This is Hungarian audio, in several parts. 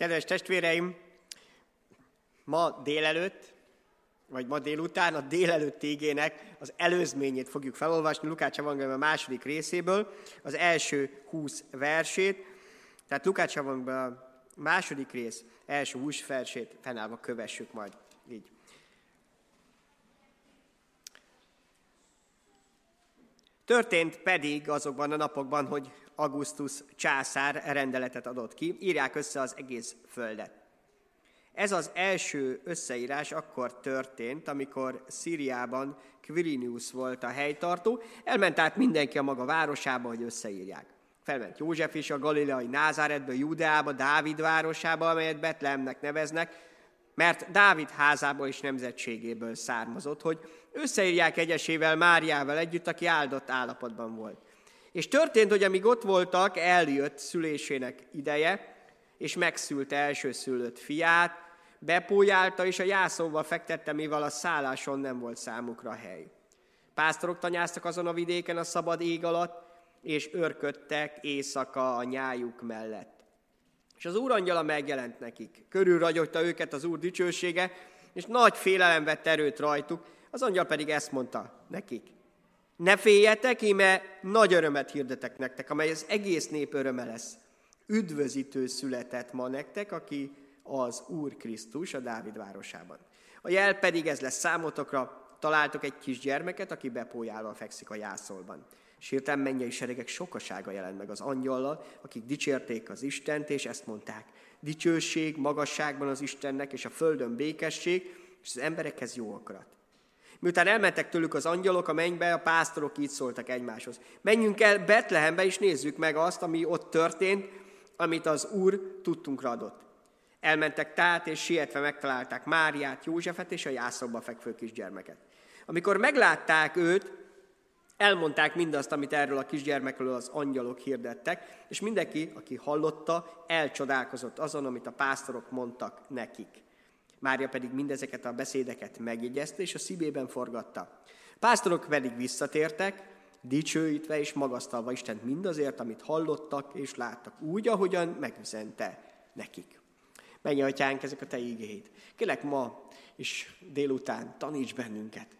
Kedves testvéreim, ma délelőtt, vagy ma délután a délelőtt égének az előzményét fogjuk felolvasni Lukács Evangélium a második részéből, az első húsz versét. Tehát Lukács Evangélium a második rész első húsz versét fennállva kövessük majd így. Történt pedig azokban a napokban, hogy Augustus császár rendeletet adott ki, írják össze az egész földet. Ez az első összeírás akkor történt, amikor Szíriában Quirinius volt a helytartó, elment át mindenki a maga városába, hogy összeírják. Felment József is a galileai Názáretbe, Judeába, Dávid városába, amelyet Betlehemnek neveznek, mert Dávid házából és nemzetségéből származott, hogy összeírják egyesével Máriával együtt, aki áldott állapotban volt. És történt, hogy amíg ott voltak, eljött szülésének ideje, és megszült elsőszülött fiát, bepójálta, és a jászóval fektette, mivel a szálláson nem volt számukra hely. Pásztorok tanyáztak azon a vidéken a szabad ég alatt, és örködtek éjszaka a nyájuk mellett. És az úr angyala megjelent nekik. Körülragyogta őket az úr dicsősége, és nagy félelem vett erőt rajtuk. Az angyal pedig ezt mondta nekik. Ne féljetek, íme nagy örömet hirdetek nektek, amely az egész nép öröme lesz. Üdvözítő született ma nektek, aki az Úr Krisztus a Dávid városában. A jel pedig ez lesz számotokra, találtok egy kis gyermeket, aki bepójálva fekszik a jászolban. És hirtelen mennyei seregek sokasága jelent meg az angyallal, akik dicsérték az Istent, és ezt mondták. Dicsőség, magasságban az Istennek, és a földön békesség, és az emberekhez jó akarat. Miután elmentek tőlük az angyalok a mennybe, a pásztorok így szóltak egymáshoz. Menjünk el Betlehembe, és nézzük meg azt, ami ott történt, amit az Úr tudtunkra adott. Elmentek tehát, és sietve megtalálták Máriát, Józsefet és a jászokba fekvő kisgyermeket. Amikor meglátták őt, elmondták mindazt, amit erről a kisgyermekről az angyalok hirdettek, és mindenki, aki hallotta, elcsodálkozott azon, amit a pásztorok mondtak nekik. Mária pedig mindezeket a beszédeket megjegyezte, és a szívében forgatta. Pásztorok pedig visszatértek, dicsőítve és magasztalva Isten mindazért, amit hallottak és láttak, úgy, ahogyan megüzente nekik. Menj, atyánk, ezek a te ígéid. Kélek ma és délután taníts bennünket,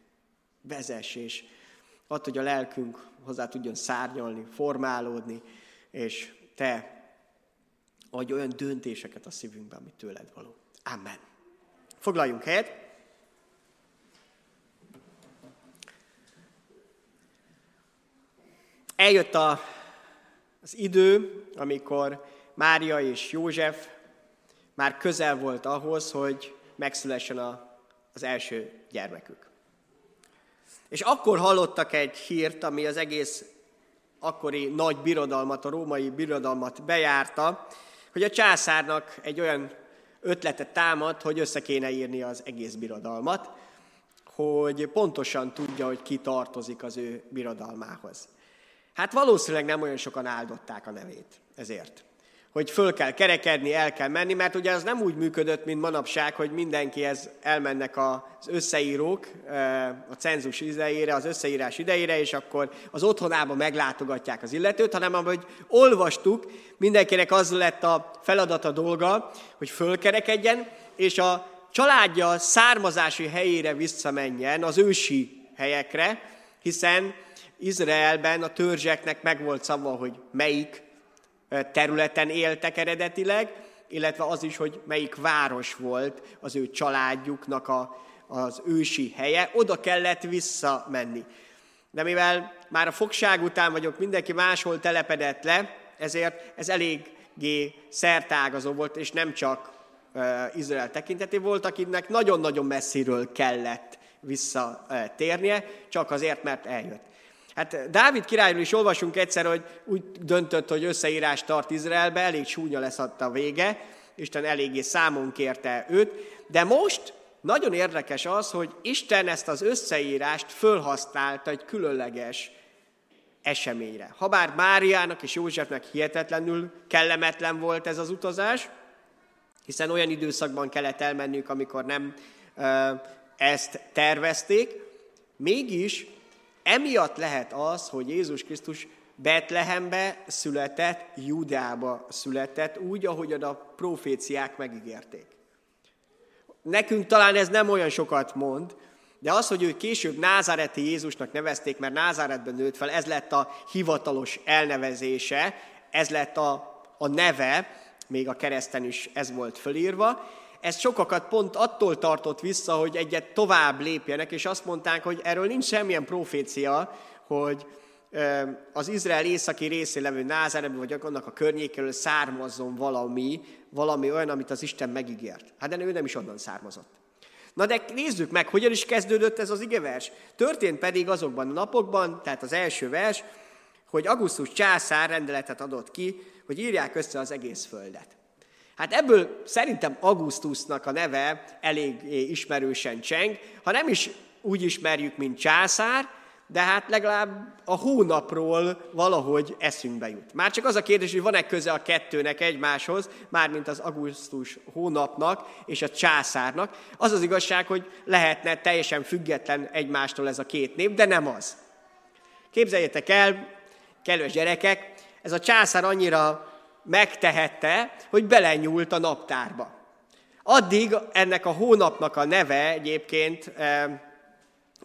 vezess, és add, hogy a lelkünk hozzá tudjon szárnyalni, formálódni, és te adj olyan döntéseket a szívünkbe, amit tőled való. Amen. Foglaljunk helyet. Eljött a, az idő, amikor Mária és József már közel volt ahhoz, hogy megszülessen a, az első gyermekük. És akkor hallottak egy hírt, ami az egész akkori nagy birodalmat, a római birodalmat bejárta, hogy a császárnak egy olyan ötletet támad, hogy össze kéne írni az egész birodalmat, hogy pontosan tudja, hogy ki tartozik az ő birodalmához. Hát valószínűleg nem olyan sokan áldották a nevét ezért hogy föl kell kerekedni, el kell menni, mert ugye az nem úgy működött, mint manapság, hogy mindenkihez elmennek az összeírók a cenzus idejére, az összeírás idejére, és akkor az otthonába meglátogatják az illetőt, hanem ahogy olvastuk, mindenkinek az lett a feladata dolga, hogy fölkerekedjen, és a családja származási helyére visszamenjen, az ősi helyekre, hiszen Izraelben a törzseknek megvolt szava, hogy melyik területen éltek eredetileg, illetve az is, hogy melyik város volt az ő családjuknak a, az ősi helye, oda kellett visszamenni. De mivel már a fogság után vagyok, mindenki máshol telepedett le, ezért ez eléggé szertágazó volt, és nem csak uh, Izrael tekinteté volt, akinek nagyon-nagyon messziről kellett visszatérnie, csak azért, mert eljött. Hát Dávid királyról is olvasunk egyszer, hogy úgy döntött, hogy összeírást tart Izraelbe, elég súnya lesz a vége, Isten eléggé számon kérte őt, de most nagyon érdekes az, hogy Isten ezt az összeírást fölhasználta egy különleges eseményre. Habár Máriának és Józsefnek hihetetlenül kellemetlen volt ez az utazás, hiszen olyan időszakban kellett elmennünk, amikor nem ezt tervezték, mégis Emiatt lehet az, hogy Jézus Krisztus Betlehembe született, Judába született, úgy, ahogyan a proféciák megígérték. Nekünk talán ez nem olyan sokat mond, de az, hogy ő később Názáreti Jézusnak nevezték, mert Názáretben nőtt fel, ez lett a hivatalos elnevezése, ez lett a, a neve, még a kereszten is ez volt fölírva. Ez sokakat pont attól tartott vissza, hogy egyet tovább lépjenek, és azt mondták, hogy erről nincs semmilyen profécia, hogy az Izrael északi részén levő Názárebben, vagy annak a környékéről származzon valami, valami olyan, amit az Isten megígért. Hát de ő nem is onnan származott. Na de nézzük meg, hogyan is kezdődött ez az igevers. Történt pedig azokban a napokban, tehát az első vers, hogy Augustus császár rendeletet adott ki, hogy írják össze az egész földet. Hát ebből szerintem Augustusnak a neve elég ismerősen cseng, ha nem is úgy ismerjük, mint császár, de hát legalább a hónapról valahogy eszünkbe jut. Már csak az a kérdés, hogy van-e köze a kettőnek egymáshoz, mármint az augusztus hónapnak és a császárnak. Az az igazság, hogy lehetne teljesen független egymástól ez a két nép, de nem az. Képzeljétek el, kedves gyerekek, ez a császár annyira megtehette, hogy belenyúlt a naptárba. Addig ennek a hónapnak a neve egyébként eh,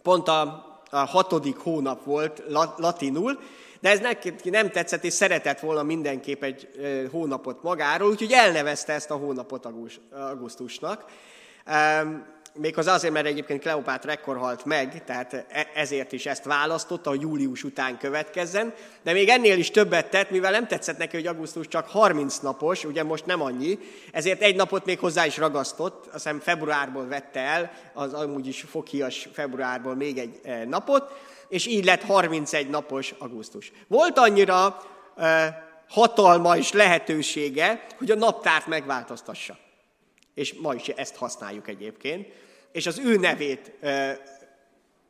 pont a hatodik hónap volt latinul, de ez neki nem tetszett, és szeretett volna mindenképp egy hónapot magáról, úgyhogy elnevezte ezt a hónapot augusztusnak. Méghozzá azért, mert egyébként Kleopátra ekkor halt meg, tehát e, ezért is ezt választotta, hogy július után következzen, de még ennél is többet tett, mivel nem tetszett neki, hogy augusztus csak 30 napos, ugye most nem annyi, ezért egy napot még hozzá is ragasztott, azt hiszem februárból vette el, az amúgy is fokhias februárból még egy e, napot, és így lett 31 napos augusztus. Volt annyira e, hatalma és lehetősége, hogy a naptárt megváltoztassa. És ma is ezt használjuk egyébként és az ő nevét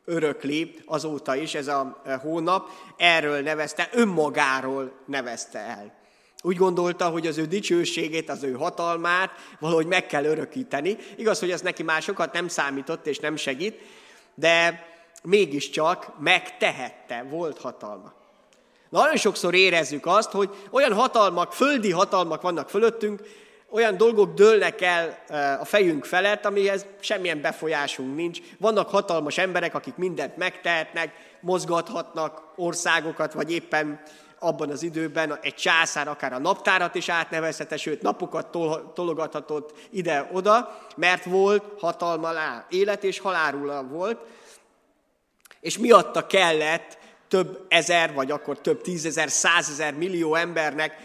örökli azóta is, ez a hónap, erről nevezte, önmagáról nevezte el. Úgy gondolta, hogy az ő dicsőségét, az ő hatalmát valahogy meg kell örökíteni. Igaz, hogy ez neki már sokat nem számított és nem segít, de mégiscsak megtehette, volt hatalma. Nagyon sokszor érezzük azt, hogy olyan hatalmak, földi hatalmak vannak fölöttünk, olyan dolgok dőlnek el a fejünk felett, amihez semmilyen befolyásunk nincs. Vannak hatalmas emberek, akik mindent megtehetnek, mozgathatnak országokat, vagy éppen abban az időben egy császár akár a naptárat is átnevezhette, sőt napokat tol- tologathatott ide-oda, mert volt hatalma lá. Élet és halálula volt, és miatta kellett több ezer, vagy akkor több tízezer, százezer, millió embernek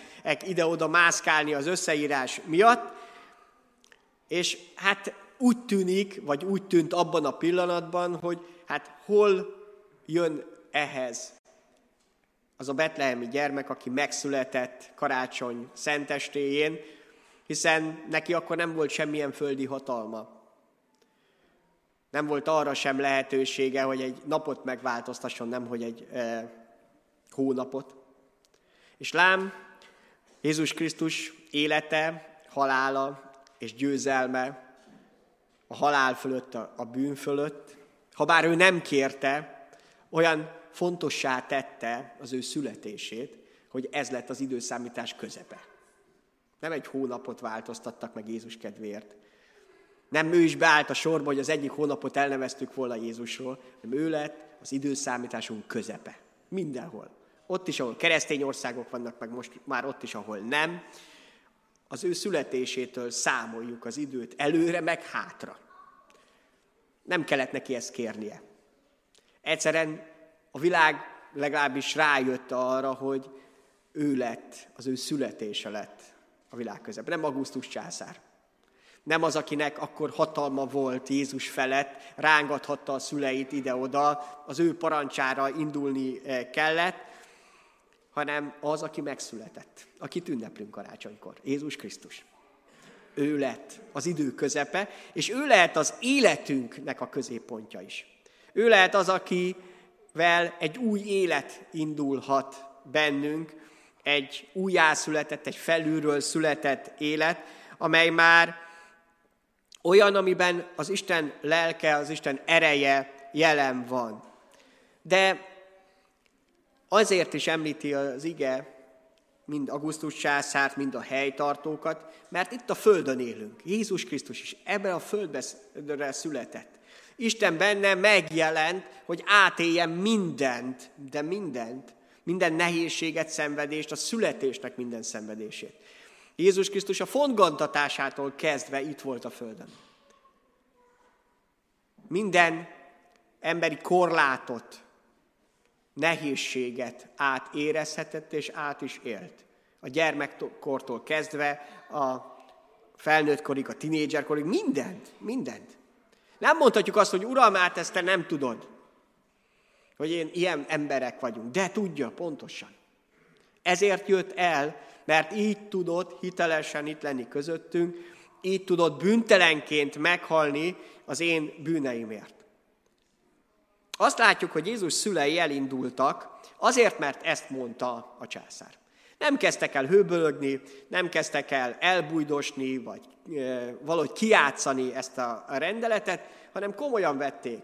ide-oda mászkálni az összeírás miatt, és hát úgy tűnik, vagy úgy tűnt abban a pillanatban, hogy hát hol jön ehhez az a betlehemi gyermek, aki megszületett karácsony szentestéjén, hiszen neki akkor nem volt semmilyen földi hatalma. Nem volt arra sem lehetősége, hogy egy napot megváltoztasson, nem hogy egy e, hónapot. És lám, Jézus Krisztus élete, halála és győzelme a halál fölött, a bűn fölött, ha bár ő nem kérte, olyan fontossá tette az ő születését, hogy ez lett az időszámítás közepe. Nem egy hónapot változtattak meg Jézus kedvéért. Nem ő is beállt a sorba, hogy az egyik hónapot elneveztük volna Jézusról, hanem ő lett az időszámításunk közepe. Mindenhol. Ott is, ahol keresztény országok vannak, meg most már ott is, ahol nem, az ő születésétől számoljuk az időt előre, meg hátra. Nem kellett neki ezt kérnie. Egyszerűen a világ legalábbis rájött arra, hogy ő lett, az ő születése lett a világ közebb. Nem Augustus császár. Nem az, akinek akkor hatalma volt Jézus felett, rángathatta a szüleit ide-oda, az ő parancsára indulni eh, kellett, hanem az, aki megszületett, akit ünneplünk karácsonykor, Jézus Krisztus. Ő lett az idő közepe, és ő lehet az életünknek a középpontja is. Ő lehet az, akivel egy új élet indulhat bennünk, egy újjászületett, egy felülről született élet, amely már olyan, amiben az Isten lelke, az Isten ereje jelen van. De Azért is említi az ige mind Augustus császárt, mind a helytartókat, mert itt a Földön élünk. Jézus Krisztus is ebben a földbe született. Isten benne megjelent, hogy átéljen mindent, de mindent, minden nehézséget, szenvedést, a születésnek minden szenvedését. Jézus Krisztus a fontgantatásától kezdve itt volt a Földön. Minden emberi korlátot, nehézséget átérezhetett és át is élt. A gyermekkortól kezdve a felnőttkorig, a tinédzserkorig, mindent, mindent. Nem mondhatjuk azt, hogy Uram, hát ezt te nem tudod, hogy én ilyen emberek vagyunk, de tudja pontosan. Ezért jött el, mert így tudott hitelesen itt lenni közöttünk, így tudott büntelenként meghalni az én bűneimért. Azt látjuk, hogy Jézus szülei elindultak, azért, mert ezt mondta a császár. Nem kezdtek el hőbölögni, nem kezdtek el elbújdosni, vagy e, valahogy kiátszani ezt a rendeletet, hanem komolyan vették.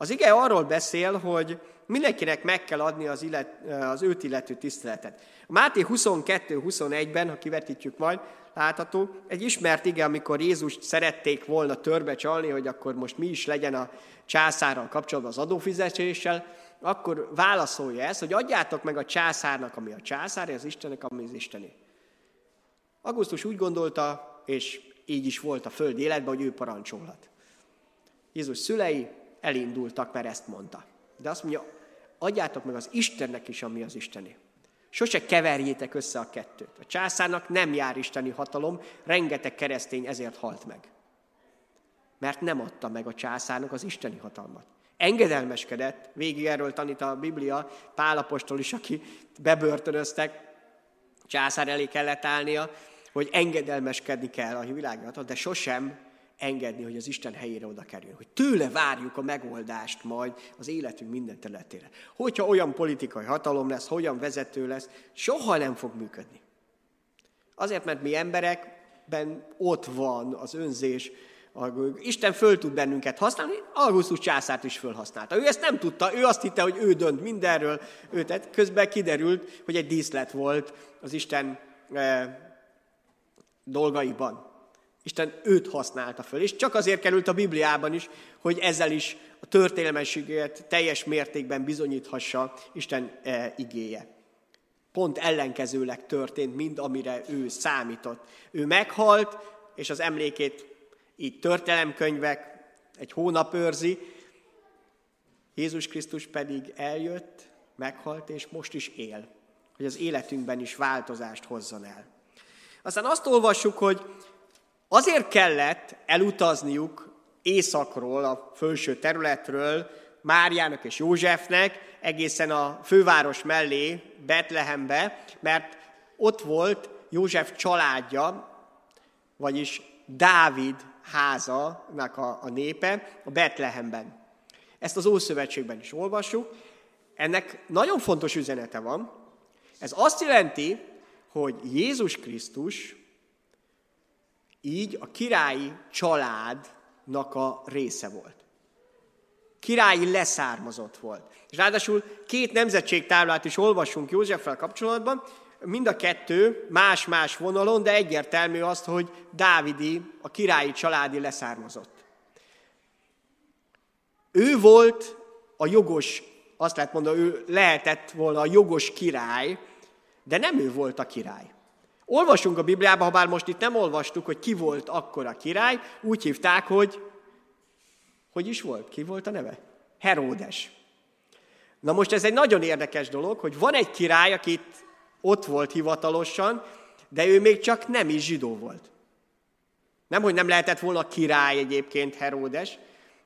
Az ige arról beszél, hogy mindenkinek meg kell adni az, illet, az őt illető tiszteletet. A Máté 22-21-ben, ha kivetítjük majd, látható, egy ismert ige, amikor Jézus szerették volna törbe csalni, hogy akkor most mi is legyen a császárral kapcsolatban az adófizetéssel, akkor válaszolja ezt, hogy adjátok meg a császárnak, ami a császár, az Istennek, ami az Isteni. Augustus úgy gondolta, és így is volt a föld életben, hogy ő parancsolhat. Jézus szülei elindultak, mert ezt mondta. De azt mondja, adjátok meg az Istennek is, ami az Isteni. Sose keverjétek össze a kettőt. A császárnak nem jár isteni hatalom, rengeteg keresztény ezért halt meg. Mert nem adta meg a császárnak az isteni hatalmat. Engedelmeskedett, végig erről tanít a Biblia, Pálapostól is, aki bebörtönöztek, császár elé kellett állnia, hogy engedelmeskedni kell a világnak, de sosem engedni, hogy az Isten helyére oda kerüljön. Hogy tőle várjuk a megoldást majd az életünk minden területére. Hogyha olyan politikai hatalom lesz, hogyan vezető lesz, soha nem fog működni. Azért, mert mi emberekben ott van az önzés, Isten föl tud bennünket használni, Augustus császárt is fölhasználta. Ő ezt nem tudta, ő azt hitte, hogy ő dönt mindenről, ő tett. Közben kiderült, hogy egy díszlet volt az Isten eh, dolgaiban. Isten őt használta föl, és csak azért került a Bibliában is, hogy ezzel is a történelmességet teljes mértékben bizonyíthassa Isten e, igéje. Pont ellenkezőleg történt, mind amire ő számított. Ő meghalt, és az emlékét így történelemkönyvek egy hónap őrzi, Jézus Krisztus pedig eljött, meghalt, és most is él, hogy az életünkben is változást hozzon el. Aztán azt olvassuk, hogy Azért kellett elutazniuk északról, a felső területről, Máriának és Józsefnek egészen a főváros mellé, Betlehembe, mert ott volt József családja, vagyis Dávid házanak a, a népe a Betlehemben. Ezt az Ószövetségben is olvassuk. Ennek nagyon fontos üzenete van. Ez azt jelenti, hogy Jézus Krisztus így a királyi családnak a része volt. Királyi leszármazott volt. És ráadásul két nemzetségtáblát is olvasunk Józseffel kapcsolatban, mind a kettő más-más vonalon, de egyértelmű azt, hogy Dávidi, a királyi családi leszármazott. Ő volt a jogos, azt lehet mondani, ő lehetett volna a jogos király, de nem ő volt a király. Olvasunk a Bibliában, ha bár most itt nem olvastuk, hogy ki volt akkor a király, úgy hívták, hogy hogy is volt? Ki volt a neve? Heródes. Na most ez egy nagyon érdekes dolog, hogy van egy király, akit ott volt hivatalosan, de ő még csak nem is zsidó volt. Nem, hogy nem lehetett volna király egyébként Heródes,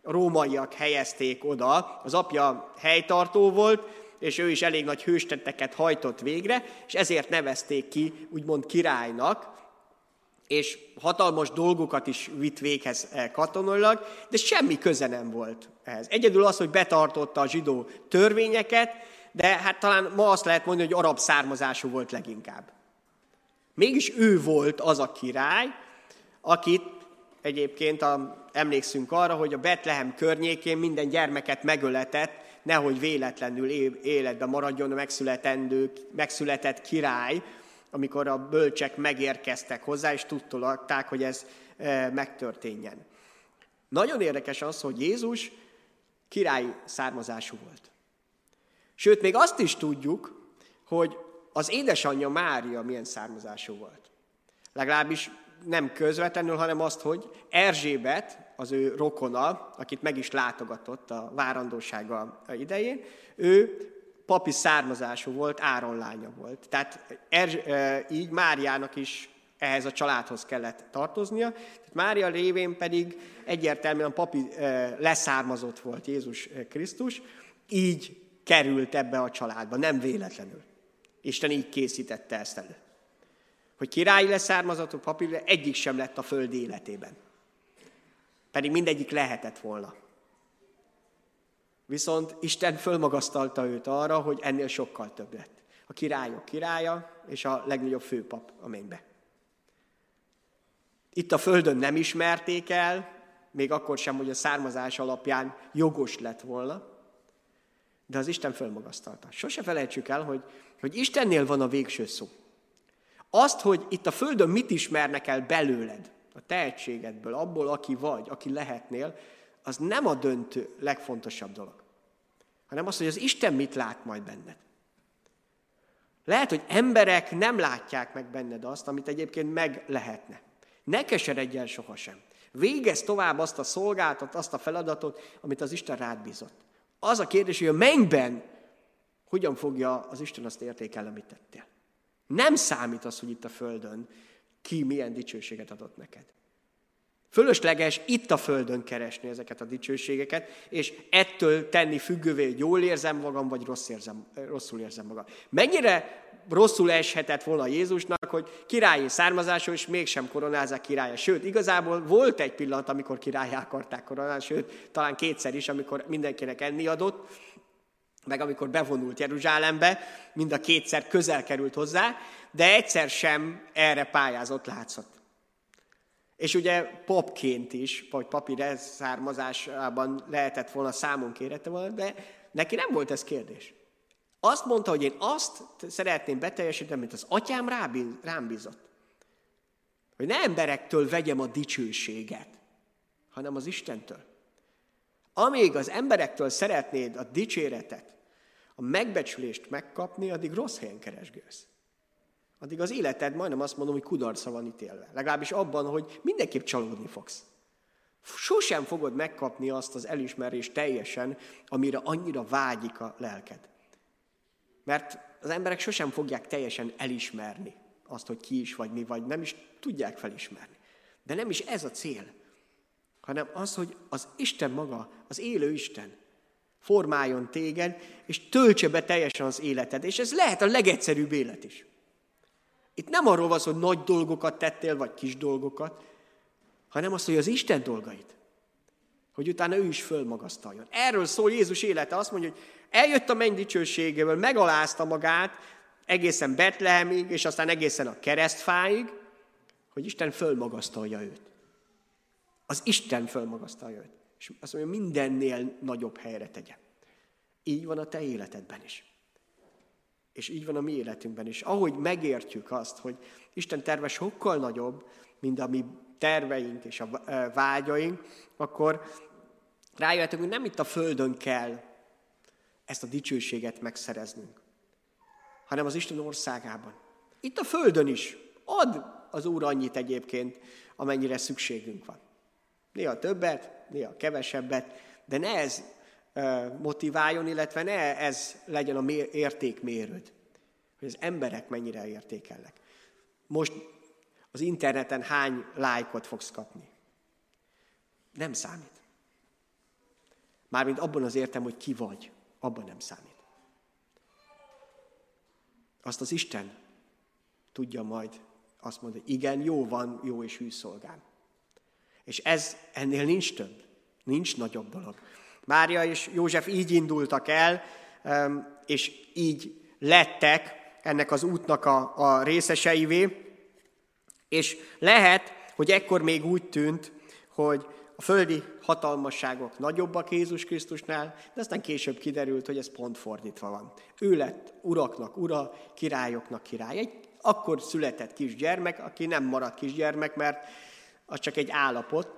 a rómaiak helyezték oda, az apja helytartó volt, és ő is elég nagy hőstetteket hajtott végre, és ezért nevezték ki, úgymond királynak, és hatalmas dolgokat is vitt véghez eh, katonailag, de semmi köze nem volt ehhez. Egyedül az, hogy betartotta a zsidó törvényeket, de hát talán ma azt lehet mondani, hogy arab származású volt leginkább. Mégis ő volt az a király, akit egyébként a, emlékszünk arra, hogy a Betlehem környékén minden gyermeket megöletett, nehogy véletlenül életbe maradjon a megszületendő, megszületett király, amikor a bölcsek megérkeztek hozzá, és tudtolták, hogy ez e, megtörténjen. Nagyon érdekes az, hogy Jézus király származású volt. Sőt, még azt is tudjuk, hogy az édesanyja Mária milyen származású volt. Legalábbis nem közvetlenül, hanem azt, hogy Erzsébet, az ő rokona, akit meg is látogatott a várandósága idején, ő papi származású volt, Áron lánya volt. Tehát Erzs, így Máriának is ehhez a családhoz kellett tartoznia. Tehát Mária révén pedig egyértelműen papi leszármazott volt Jézus Krisztus, így került ebbe a családba, nem véletlenül. Isten így készítette ezt elő. Hogy királyi leszármazott, papi egyik sem lett a föld életében. Pedig mindegyik lehetett volna. Viszont Isten fölmagasztalta őt arra, hogy ennél sokkal több lett. A királyok királya és a legnagyobb főpap a mennybe. Itt a földön nem ismerték el, még akkor sem, hogy a származás alapján jogos lett volna, de az Isten fölmagasztalta. Sose felejtsük el, hogy, hogy Istennél van a végső szó. Azt, hogy itt a Földön mit ismernek el belőled, a tehetségedből, abból, aki vagy, aki lehetnél, az nem a döntő, legfontosabb dolog. Hanem az, hogy az Isten mit lát majd benned. Lehet, hogy emberek nem látják meg benned azt, amit egyébként meg lehetne. Ne keseredj el sohasem. Végez tovább azt a szolgáltat, azt a feladatot, amit az Isten rád bízott. Az a kérdés, hogy a mennyben hogyan fogja az Isten azt értékelni, amit tettél. Nem számít az, hogy itt a Földön ki milyen dicsőséget adott neked. Fölösleges itt a Földön keresni ezeket a dicsőségeket, és ettől tenni függővé, hogy jól érzem magam, vagy rossz érzem, rosszul érzem magam. Mennyire rosszul eshetett volna Jézusnak, hogy királyi származású, és mégsem koronázzák királya. Sőt, igazából volt egy pillanat, amikor királyá akarták koronálni, sőt, talán kétszer is, amikor mindenkinek enni adott, meg amikor bevonult Jeruzsálembe, mind a kétszer közel került hozzá, de egyszer sem erre pályázott látszott. És ugye papként is, vagy papi származásában lehetett volna számon kérette volna, de neki nem volt ez kérdés. Azt mondta, hogy én azt szeretném beteljesíteni, mint az atyám rám bízott. Hogy ne emberektől vegyem a dicsőséget, hanem az Istentől. Amíg az emberektől szeretnéd a dicséretet, a megbecsülést megkapni, addig rossz helyen keresgélsz. Addig az életed majdnem azt mondom, hogy kudarca van ítélve. Legalábbis abban, hogy mindenképp csalódni fogsz. Sosem fogod megkapni azt az elismerést teljesen, amire annyira vágyik a lelked. Mert az emberek sosem fogják teljesen elismerni azt, hogy ki is vagy mi vagy, nem is tudják felismerni. De nem is ez a cél, hanem az, hogy az Isten maga, az élő Isten formáljon téged, és töltse be teljesen az életed. És ez lehet a legegyszerűbb élet is. Itt nem arról van hogy nagy dolgokat tettél, vagy kis dolgokat, hanem az, hogy az Isten dolgait, hogy utána ő is fölmagasztaljon. Erről szól Jézus élete. Azt mondja, hogy eljött a menny dicsőségéből, megalázta magát egészen Betlehemig, és aztán egészen a keresztfáig, hogy Isten fölmagasztalja őt. Az Isten fölmagasztalja őt. És azt mondja, mindennél nagyobb helyre tegye. Így van a te életedben is. És így van a mi életünkben is. Ahogy megértjük azt, hogy Isten terve sokkal nagyobb, mint a mi terveink és a vágyaink, akkor rájöhetünk, hogy nem itt a Földön kell ezt a dicsőséget megszereznünk, hanem az Isten országában. Itt a Földön is. Ad az Úr annyit egyébként, amennyire szükségünk van. Néha többet, néha kevesebbet, de ne ez motiváljon, illetve ne ez legyen a értékmérőd, hogy az emberek mennyire értékelnek. Most az interneten hány lájkot fogsz kapni? Nem számít. Mármint abban az értem, hogy ki vagy, abban nem számít. Azt az Isten tudja majd azt mondani, hogy igen, jó van, jó és hű szolgám. És ez ennél nincs több, nincs nagyobb dolog. Mária és József így indultak el, és így lettek ennek az útnak a, a részeseivé, és lehet, hogy ekkor még úgy tűnt, hogy a földi hatalmasságok nagyobbak Jézus Krisztusnál, de aztán később kiderült, hogy ez pont fordítva van. Ő lett uraknak ura, királyoknak király. Egy akkor született kisgyermek, aki nem maradt kisgyermek, mert az csak egy állapot,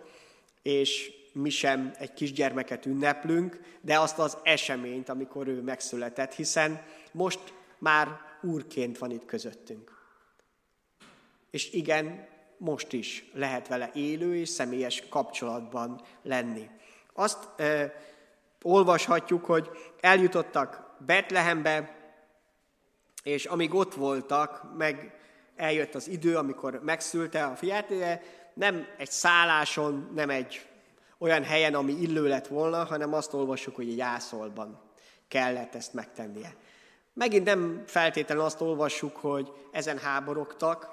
és mi sem egy kisgyermeket ünneplünk, de azt az eseményt, amikor ő megszületett, hiszen most már úrként van itt közöttünk. És igen, most is lehet vele élő és személyes kapcsolatban lenni. Azt e, olvashatjuk, hogy eljutottak Betlehembe, és amíg ott voltak, meg eljött az idő, amikor megszülte a fiát, nem egy szálláson, nem egy olyan helyen, ami illő lett volna, hanem azt olvassuk, hogy egy ászolban kellett ezt megtennie. Megint nem feltétlenül azt olvassuk, hogy ezen háborogtak,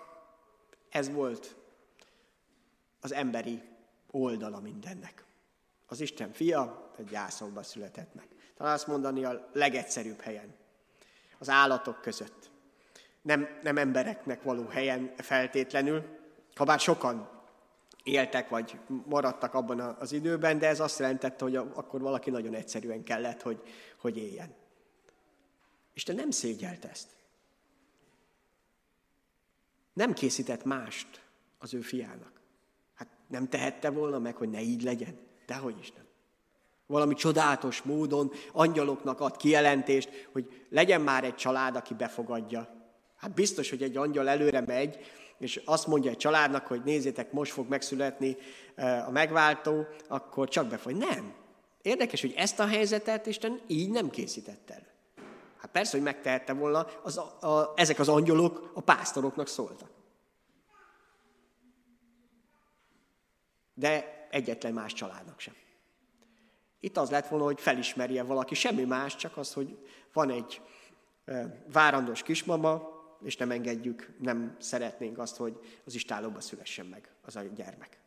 ez volt az emberi oldala mindennek. Az Isten fia egy jászolba született meg. Talán azt mondani a legegyszerűbb helyen. Az állatok között. Nem, nem embereknek való helyen feltétlenül, ha bár sokan éltek, vagy maradtak abban az időben, de ez azt jelentette, hogy akkor valaki nagyon egyszerűen kellett, hogy, hogy éljen. Isten nem szégyelt ezt. Nem készített mást az ő fiának. Hát nem tehette volna meg, hogy ne így legyen. Dehogy is nem. Valami csodálatos módon angyaloknak ad kijelentést, hogy legyen már egy család, aki befogadja. Hát biztos, hogy egy angyal előre megy, és azt mondja egy családnak, hogy nézzétek, most fog megszületni a megváltó, akkor csak befog. Nem. Érdekes, hogy ezt a helyzetet Isten így nem készítette el. Hát persze, hogy megtehette volna, az, a, a, ezek az angyalok a pásztoroknak szóltak. De egyetlen más családnak sem. Itt az lett volna, hogy felismerje valaki, semmi más, csak az, hogy van egy várandós kismama, és nem engedjük, nem szeretnénk azt, hogy az istálóba szülessen meg az a gyermek.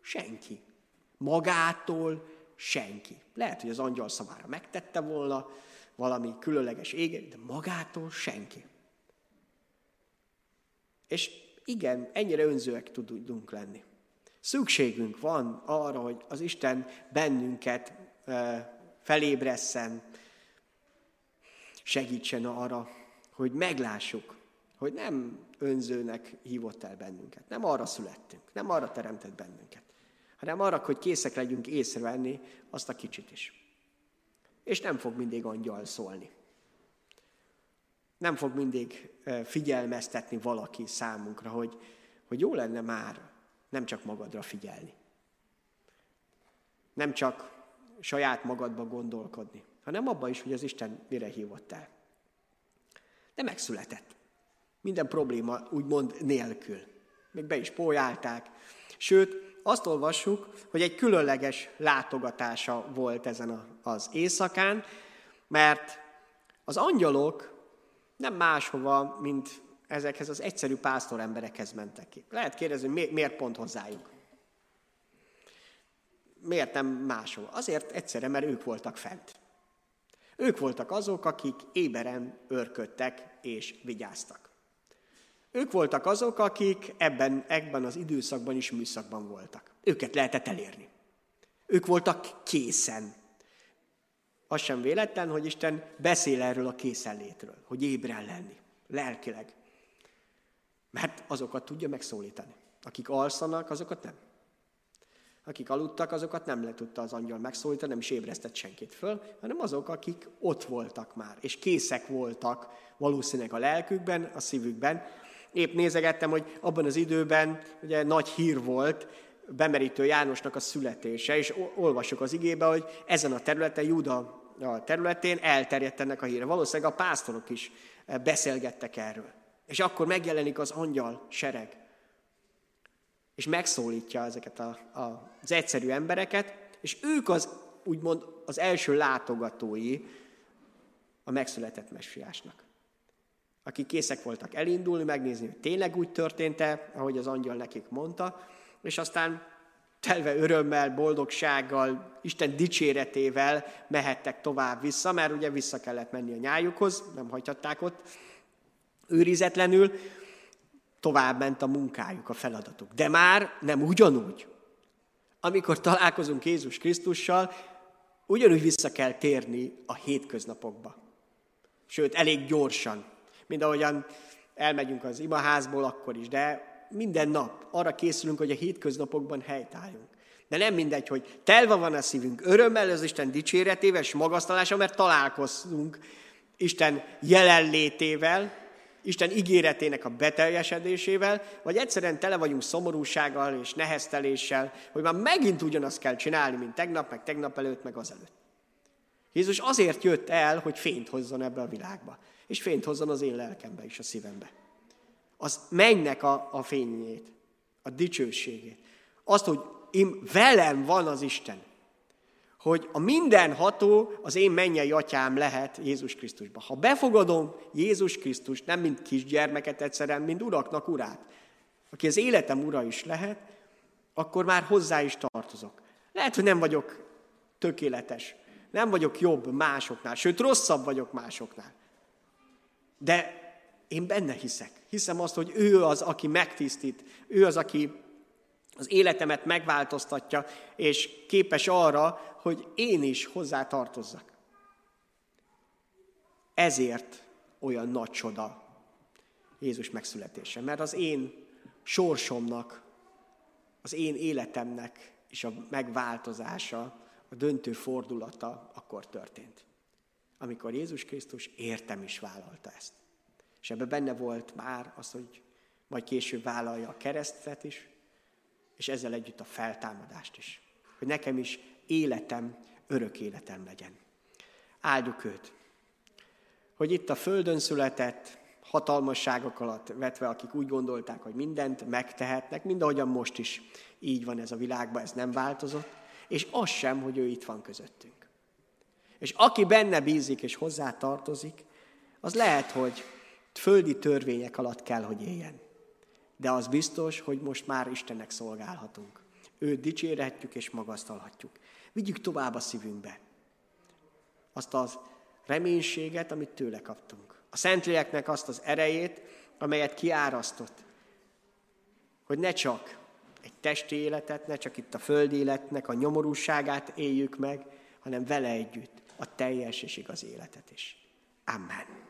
Senki. Magától senki. Lehet, hogy az angyal szavára megtette volna valami különleges ége, de magától senki. És igen, ennyire önzőek tudunk lenni. Szükségünk van arra, hogy az Isten bennünket felébresszen, segítsen arra, hogy meglássuk, hogy nem önzőnek hívott el bennünket. Nem arra születtünk, nem arra teremtett bennünket, hanem arra, hogy készek legyünk észrevenni azt a kicsit is. És nem fog mindig angyal szólni. Nem fog mindig figyelmeztetni valaki számunkra, hogy, hogy jó lenne már nem csak magadra figyelni. Nem csak saját magadba gondolkodni, hanem abba is, hogy az Isten mire hívott el. De megszületett. Minden probléma úgymond nélkül. Még be is pójálták. Sőt, azt olvassuk, hogy egy különleges látogatása volt ezen az éjszakán, mert az angyalok nem máshova, mint ezekhez az egyszerű pásztor emberekhez mentek ki. Lehet kérdezni, hogy miért pont hozzájuk? Miért nem máshova? Azért egyszerre, mert ők voltak fent. Ők voltak azok, akik éberen örködtek és vigyáztak. Ők voltak azok, akik ebben, ebben az időszakban is műszakban voltak. Őket lehetett elérni. Ők voltak készen. Az sem véletlen, hogy Isten beszél erről a készenlétről, hogy ébren lenni, lelkileg. Mert azokat tudja megszólítani. Akik alszanak, azokat nem. Akik aludtak, azokat nem le tudta az angyal megszólítani, nem is ébresztett senkit föl, hanem azok, akik ott voltak már, és készek voltak valószínűleg a lelkükben, a szívükben, Épp nézegettem, hogy abban az időben ugye nagy hír volt, bemerítő Jánosnak a születése, és olvasok az igébe, hogy ezen a területen, Júda a területén elterjedt ennek a híre. Valószínűleg a pásztorok is eh, beszélgettek erről. És akkor megjelenik az angyal sereg, és megszólítja ezeket a, a, az egyszerű embereket, és ők az úgymond az első látogatói a megszületett messiásnak akik készek voltak elindulni, megnézni, hogy tényleg úgy történt-e, ahogy az angyal nekik mondta, és aztán telve örömmel, boldogsággal, Isten dicséretével mehettek tovább vissza, mert ugye vissza kellett menni a nyájukhoz, nem hagyhatták ott őrizetlenül, tovább ment a munkájuk, a feladatuk. De már nem ugyanúgy. amikor találkozunk Jézus Krisztussal, ugyanúgy vissza kell térni a hétköznapokba. Sőt, elég gyorsan, mint ahogyan elmegyünk az imaházból akkor is, de minden nap arra készülünk, hogy a hétköznapokban helytálljunk. De nem mindegy, hogy telva van a szívünk örömmel az Isten dicséretével és magasztalása, mert találkozunk Isten jelenlétével, Isten ígéretének a beteljesedésével, vagy egyszerűen tele vagyunk szomorúsággal és nehezteléssel, hogy már megint ugyanazt kell csinálni, mint tegnap, meg tegnap előtt, meg azelőtt. Jézus azért jött el, hogy fényt hozzon ebbe a világba, és fényt hozzon az én lelkembe és a szívembe. Az mennek a, a fényét, a dicsőségét. Azt, hogy én velem van az Isten hogy a mindenható az én mennyei atyám lehet Jézus Krisztusban. Ha befogadom Jézus Krisztust, nem mint kisgyermeket egyszerűen, mint uraknak urát, aki az életem ura is lehet, akkor már hozzá is tartozok. Lehet, hogy nem vagyok tökéletes, nem vagyok jobb másoknál, sőt rosszabb vagyok másoknál. De én benne hiszek. Hiszem azt, hogy ő az, aki megtisztít, ő az, aki az életemet megváltoztatja, és képes arra, hogy én is hozzá tartozzak. Ezért olyan nagy csoda Jézus megszületése, mert az én sorsomnak, az én életemnek és a megváltozása, a döntő fordulata akkor történt. Amikor Jézus Krisztus értem is vállalta ezt. És ebben benne volt már az, hogy majd később vállalja a keresztet is, és ezzel együtt a feltámadást is. Hogy nekem is életem, örök életem legyen. Áldjuk őt, hogy itt a földön született, hatalmasságok alatt vetve, akik úgy gondolták, hogy mindent megtehetnek, mind ahogyan most is így van ez a világban, ez nem változott, és az sem, hogy ő itt van közöttünk. És aki benne bízik és hozzá tartozik, az lehet, hogy földi törvények alatt kell, hogy éljen. De az biztos, hogy most már Istennek szolgálhatunk. Őt dicsérhetjük és magasztalhatjuk. Vigyük tovább a szívünkbe azt az reménységet, amit tőle kaptunk. A Szentléleknek azt az erejét, amelyet kiárasztott. Hogy ne csak egy testi életet, ne csak itt a földi életnek a nyomorúságát éljük meg, hanem vele együtt a teljes és igaz életet is. Amen.